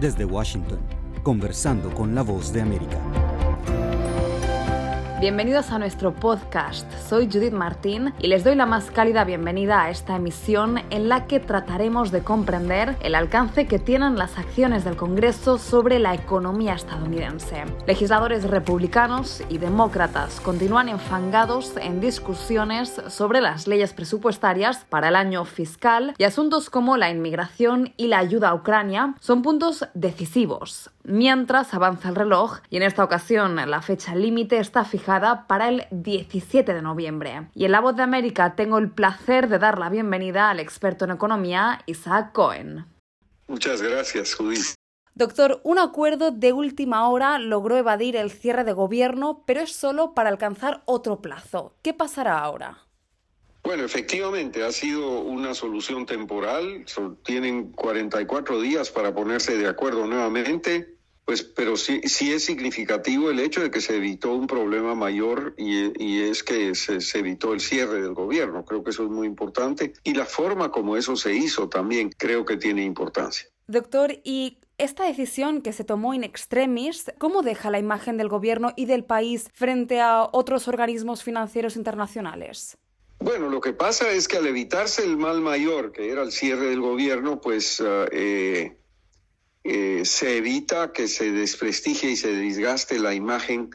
Desde Washington, conversando con la voz de América. Bienvenidos a nuestro podcast. Soy Judith Martín y les doy la más cálida bienvenida a esta emisión en la que trataremos de comprender el alcance que tienen las acciones del Congreso sobre la economía estadounidense. Legisladores republicanos y demócratas continúan enfangados en discusiones sobre las leyes presupuestarias para el año fiscal y asuntos como la inmigración y la ayuda a Ucrania son puntos decisivos mientras avanza el reloj y en esta ocasión la fecha límite está fijada para el 17 de noviembre. Y en La Voz de América tengo el placer de dar la bienvenida al experto en economía Isaac Cohen. Muchas gracias, Judith. Doctor, un acuerdo de última hora logró evadir el cierre de gobierno, pero es solo para alcanzar otro plazo. ¿Qué pasará ahora? Bueno, efectivamente, ha sido una solución temporal. tienen 44 días para ponerse de acuerdo nuevamente. Pues, pero sí, sí es significativo el hecho de que se evitó un problema mayor y, es que se, se, evitó el cierre del gobierno. Creo que eso es muy importante. Y la forma como eso se hizo también creo que tiene importancia. Doctor, ¿y esta decisión que se tomó in extremis, ¿cómo deja la imagen del gobierno y del país frente a otros organismos financieros internacionales? Bueno, lo que pasa es que al evitarse el mal mayor, que era el cierre del gobierno, pues ah, eh, eh, se evita que se desprestigie y se desgaste la imagen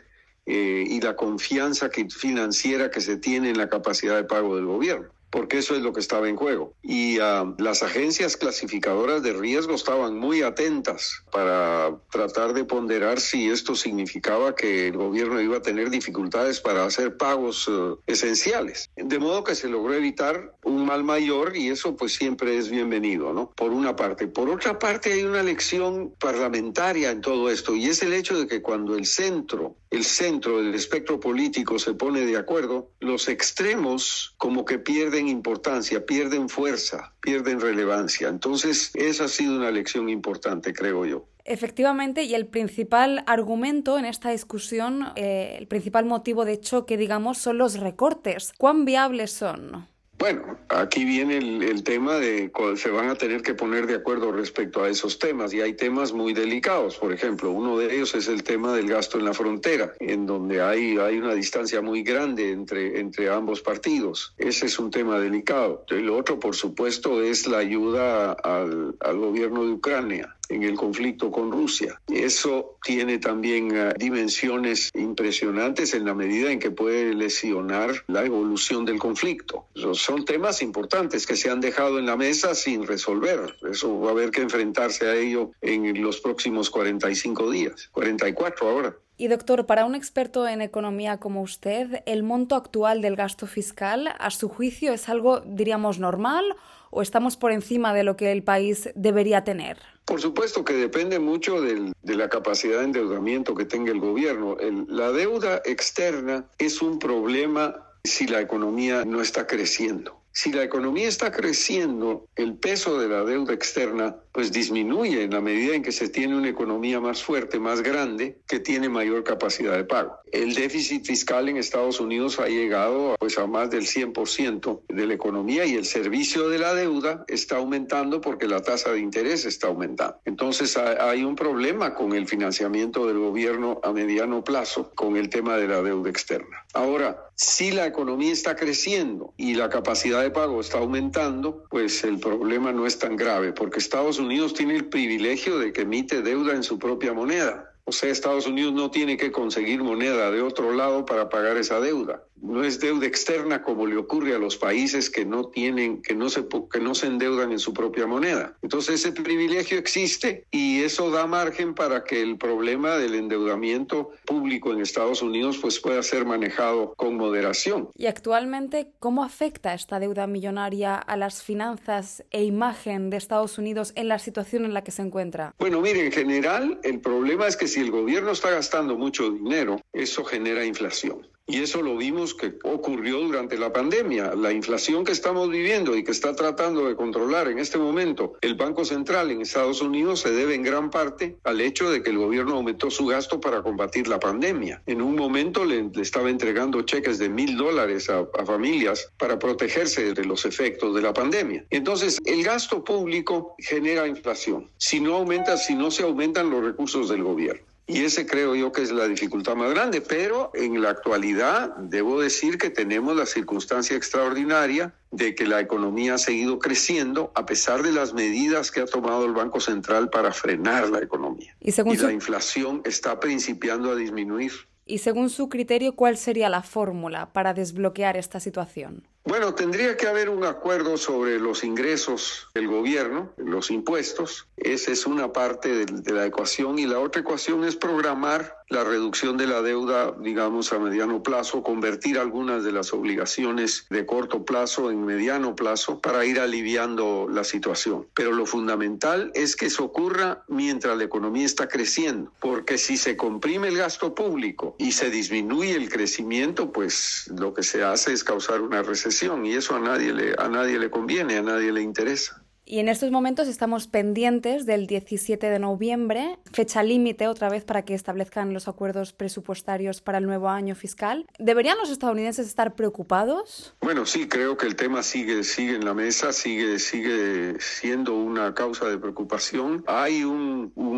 eh, y la confianza financiera que se tiene en la capacidad de pago del gobierno porque eso es lo que estaba en juego. Y ah, las agencias clasificadoras de riesgo estaban muy atentas para tratar de ponderar si esto significaba que el gobierno iba a tener dificultades para hacer pagos eh, esenciales. De modo que se logró evitar un mal mayor y eso pues siempre es bienvenido, ¿no? Por una parte. Por otra parte hay una lección parlamentaria en todo esto y es el hecho de que cuando el centro, el centro del espectro político se pone de acuerdo, los extremos como que pierden importancia, pierden fuerza, pierden relevancia. Entonces, esa ha sido una lección importante, creo yo. Efectivamente, y el principal argumento en esta discusión, eh, el principal motivo de choque, digamos, son los recortes. ¿Cuán viables son? Bueno, aquí viene el, tema de se van a tener que poner de acuerdo respecto a esos temas y hay temas muy delicados. Por ejemplo, uno de ellos es el tema del gasto en la frontera, en donde hay, hay una distancia muy grande entre, entre ambos partidos. Ese es un tema delicado. El otro, por supuesto, es la ayuda al, al gobierno de Ucrania en el conflicto con Rusia. Eso tiene también eh, dimensiones impresionantes en la medida en que puede lesionar la evolución del conflicto. son temas importantes que se han dejado en la mesa sin resolver. Eso va a haber que enfrentarse a ello en los próximos 45 días, 44 ahora. Y doctor, para un experto en economía como usted, ¿el monto actual del gasto fiscal, a su juicio, es algo, diríamos, normal o estamos por encima de lo que el país debería tener? Por supuesto que depende mucho de la capacidad de endeudamiento que tenga el gobierno. la deuda externa es un problema si la economía no está creciendo. Si la economía está creciendo, el peso de la deuda externa pues disminuye en la medida en que se tiene una economía más fuerte, más grande, que tiene mayor capacidad de pago. El déficit fiscal en Estados Unidos ha llegado pues a más del 100% de la economía y el servicio de la deuda está aumentando porque la tasa de interés está aumentando. Entonces hay un problema con el financiamiento del gobierno a mediano plazo con el tema de la deuda externa. Ahora, si la economía está creciendo y la capacidad de pago está aumentando, pues el problema no es tan grave, porque Estados Unidos tiene el privilegio de que emite deuda en su propia moneda. O sea, Estados Unidos no tiene que conseguir moneda de otro lado para pagar esa deuda no es deuda externa como le ocurre a los países que no tienen, que no se, que no se endeudan en su propia moneda. Entonces ese privilegio existe y eso da margen para que el problema del endeudamiento público en Estados Unidos pues pueda ser manejado con moderación. Y actualmente, ¿cómo afecta esta deuda millonaria a las finanzas e imagen de Estados Unidos en la situación en la que se encuentra? Bueno, mire, en general el problema es que si el gobierno está gastando mucho dinero, eso genera inflación. Y eso lo vimos que ocurrió durante la pandemia. La inflación que estamos viviendo y que está tratando de controlar en este momento el Banco Central en Estados Unidos se debe en gran parte al hecho de que el gobierno aumentó su gasto para combatir la pandemia. En un momento le, estaba entregando cheques de mil dólares a, a familias para protegerse de los efectos de la pandemia. Entonces, el gasto público genera inflación. Si no aumenta, si no se aumentan los recursos del gobierno. Y ese creo yo que es la dificultad más grande, pero en la actualidad debo decir que tenemos la circunstancia extraordinaria de que la economía ha seguido creciendo a pesar de las medidas que ha tomado el Banco Central para frenar la economía. Y, la inflación está principiando a disminuir. Y según su criterio, ¿cuál sería la fórmula para desbloquear esta situación? Bueno, tendría que haber un acuerdo sobre los ingresos del gobierno, los impuestos. Esa es una parte de, la ecuación y la otra ecuación es programar la reducción de la deuda, digamos, a mediano plazo, convertir algunas de las obligaciones de corto plazo en mediano plazo para ir aliviando la situación. Pero lo fundamental es que eso ocurra mientras la economía está creciendo, porque si se comprime el gasto público y se disminuye el crecimiento, pues lo que se hace es causar una recesión y eso a nadie le, a nadie le conviene, a nadie le interesa. Y en estos momentos estamos pendientes del 17 de noviembre, fecha límite otra vez para que establezcan los acuerdos presupuestarios para el nuevo año fiscal. ¿Deberían los estadounidenses estar preocupados? Bueno, sí, creo que el tema sigue, sigue en la mesa, sigue, sigue siendo una causa de preocupación. Hay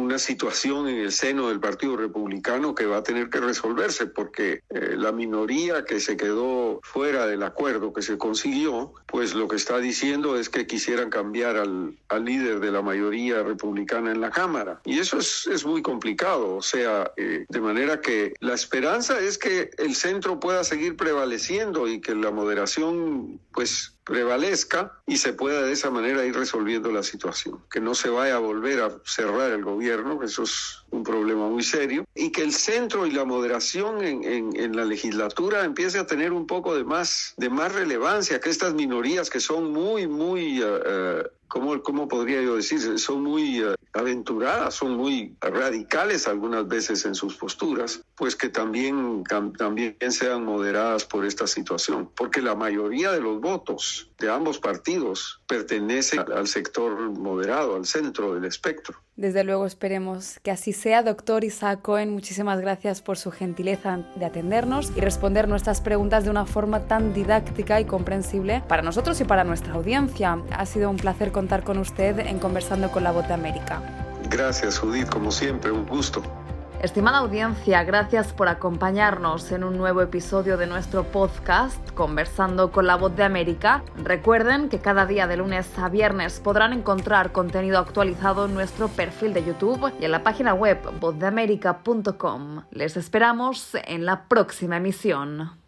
una situación en el seno del Partido Republicano que va a tener que resolverse porque eh, la minoría que se quedó fuera del acuerdo que se consiguió, pues lo que está diciendo es que quisieran cambiar al, líder de la mayoría republicana en la Cámara. Y eso es, es muy complicado, o sea, eh, de manera que la esperanza es que el centro pueda seguir prevaleciendo y que la moderación, pues, prevalezca y se pueda de esa manera ir resolviendo la situación. Que no se vaya a volver a cerrar el gobierno, que eso es un problema muy serio, y que el centro y la moderación en, en, la legislatura empiece a tener un poco de más, de más relevancia, que estas minorías que son muy, muy... Uh, uh, ¿Cómo, ¿Cómo, podría yo decir? Son muy uh, aventuradas, son muy radicales algunas veces en sus posturas, pues que también, también sean moderadas por esta situación, porque la mayoría de los votos de ambos partidos pertenecen al sector moderado, al centro del espectro. Desde luego esperemos que así sea. Doctor Isaac Cohen, muchísimas gracias por su gentileza de atendernos y responder nuestras preguntas de una forma tan didáctica y comprensible para nosotros y para nuestra audiencia. Ha sido un placer contar con usted en Conversando con la Voz de América. Gracias, Judith, como siempre, un gusto. Estimada audiencia, gracias por acompañarnos en un nuevo episodio de nuestro podcast Conversando con la Voz de América. Recuerden que cada día de lunes a viernes podrán encontrar contenido actualizado en nuestro perfil de YouTube y en la página web vozdeamerica.com. Les esperamos en la próxima emisión.